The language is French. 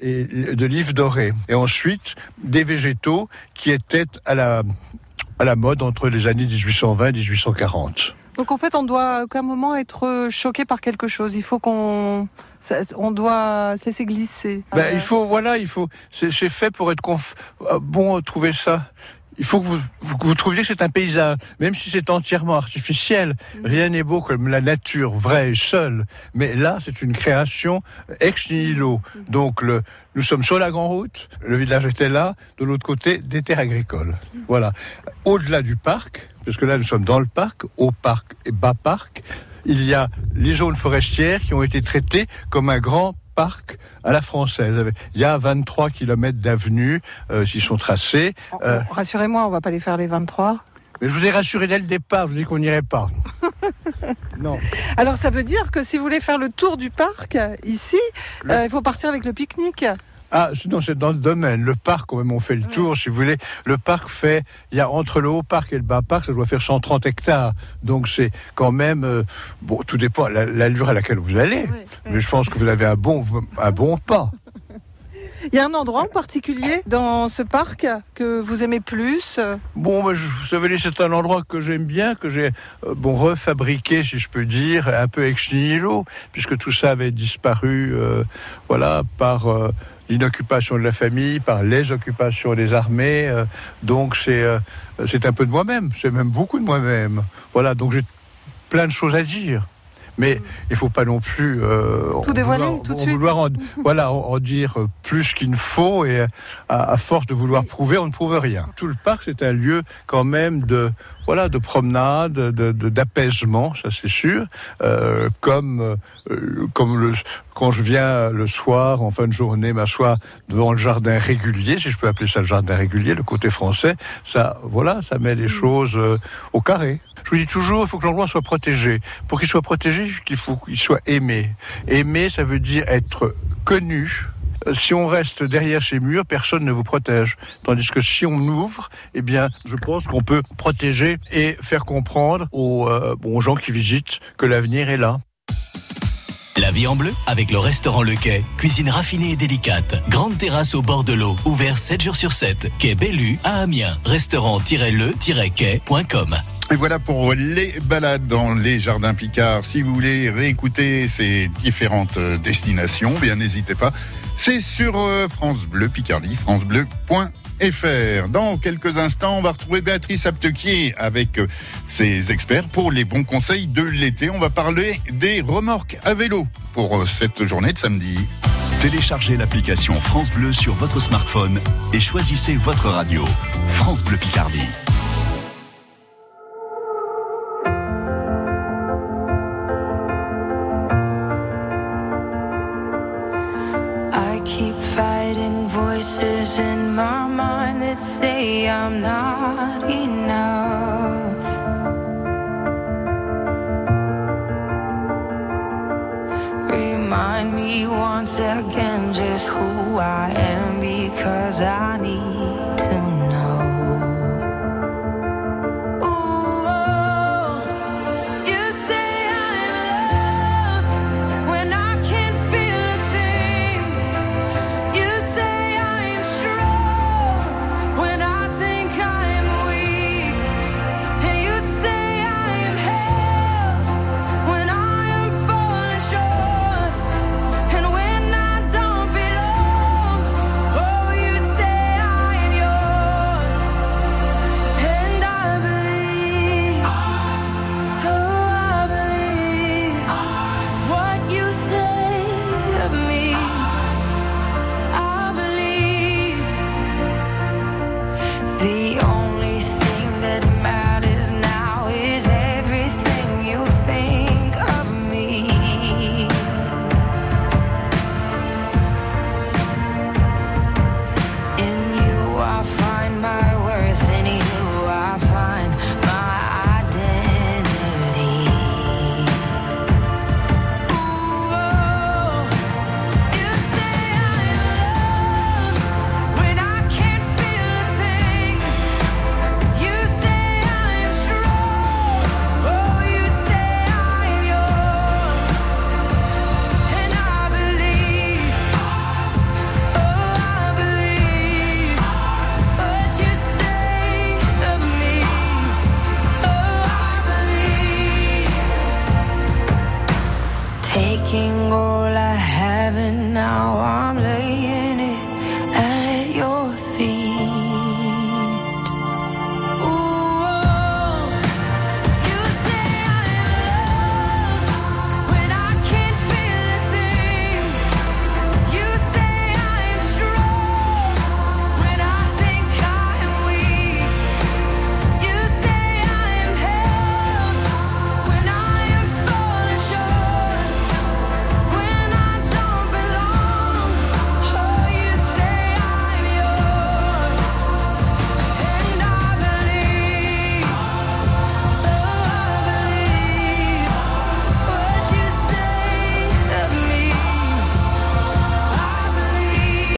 et de l'île dorée. Et ensuite, des végétaux qui étaient à la, à la mode entre les années 1820 et 1840. Donc en fait, on doit qu'à un moment être choqué par quelque chose. Il faut qu'on on doit se laisser glisser. Ben, il faut, voilà, il faut. C'est fait pour être conf... bon trouver ça il faut que vous, vous, trouviez que c'est un paysage, même si c'est entièrement artificiel. Mm. Rien n'est beau comme la nature vraie et seule. Mais là, c'est une création ex nihilo. Mm. Donc, le, nous sommes sur la grande route. Le village était là. De l'autre côté, des terres agricoles. Mm. Voilà. Au-delà du parc, parce que là, nous sommes dans le parc, au parc et bas parc, il y a les zones forestières qui ont été traitées comme un grand parc à la française. Il y a 23 km d'avenues euh, qui sont tracées. Euh, rassurez-moi, on va pas les faire les 23. Mais je vous ai rassuré dès le départ, je vous ai dit qu'on n'irait pas. non. Alors ça veut dire que si vous voulez faire le tour du parc ici, euh, il faut partir avec le pique-nique. Ah, sinon c'est dans ce domaine. Le parc, quand même, on fait le tour, si vous voulez. Le parc fait, il y a entre le haut parc et le bas parc, ça doit faire 130 hectares. Donc c'est quand même, euh, bon, tout dépend de l'allure à laquelle vous allez. Mais je pense que vous avez un bon, un bon pas. Il y a un endroit en particulier dans ce parc que vous aimez plus? Bon, bah, vous savez, c'est un endroit que j'aime bien, que j'ai euh, bon refabriqué, si je peux dire, un peu ex nihilo, puisque tout ça avait disparu, euh, voilà, par l'inoccupation de la famille, par les occupations des armées. Euh, donc c'est euh, c'est un peu de moi-même, c'est même beaucoup de moi-même. Voilà, donc j'ai plein de choses à dire. Mais il ne faut pas non plus euh, tout dévoiler tout de suite. Vouloir en, voilà, en, dire plus qu'il ne faut et à, force de vouloir prouver, on ne prouve rien. Tout le parc, c'est un lieu quand même de voilà de promenade, de d'apaisement, ça c'est sûr. Euh, comme euh, comme le quand je viens le soir, en fin de journée, m'asseoir devant le jardin régulier, si je peux appeler ça le jardin régulier, le côté français, ça voilà, ça met les mm. choses euh, au carré. Je vous dis toujours, il faut que l'endroit soit protégé. Pour qu'il soit protégé, il faut qu'il soit aimé. Aimer, ça veut dire être connu, si on reste derrière ces murs, personne ne vous protège. Tandis que si on ouvre, eh bien, je pense qu'on peut protéger et faire comprendre aux, euh, aux gens qui visitent que l'avenir est là. La vie en bleu avec le restaurant Le Quai. Cuisine raffinée et délicate. Grande terrasse au bord de l'eau. Ouvert 7 jours sur 7. Quai Bellu à Amiens. Restaurant-le-quai.com. Et voilà pour les balades dans les jardins Picard. Si vous voulez réécouter ces différentes euh, destinations, bien n'hésitez pas. C'est sur euh, France Bleu Picardie, francebleu.fr. Dans quelques instants, on va retrouver Béatrice Aptequier avec euh, ses experts pour les bons conseils de l'été. On va parler des remorques à vélo pour cette journée de samedi. Téléchargez l'application France Bleu sur votre smartphone et choisissez votre radio. France Bleu Picardie. I'm not enough. Remind me once again just who I am because I need.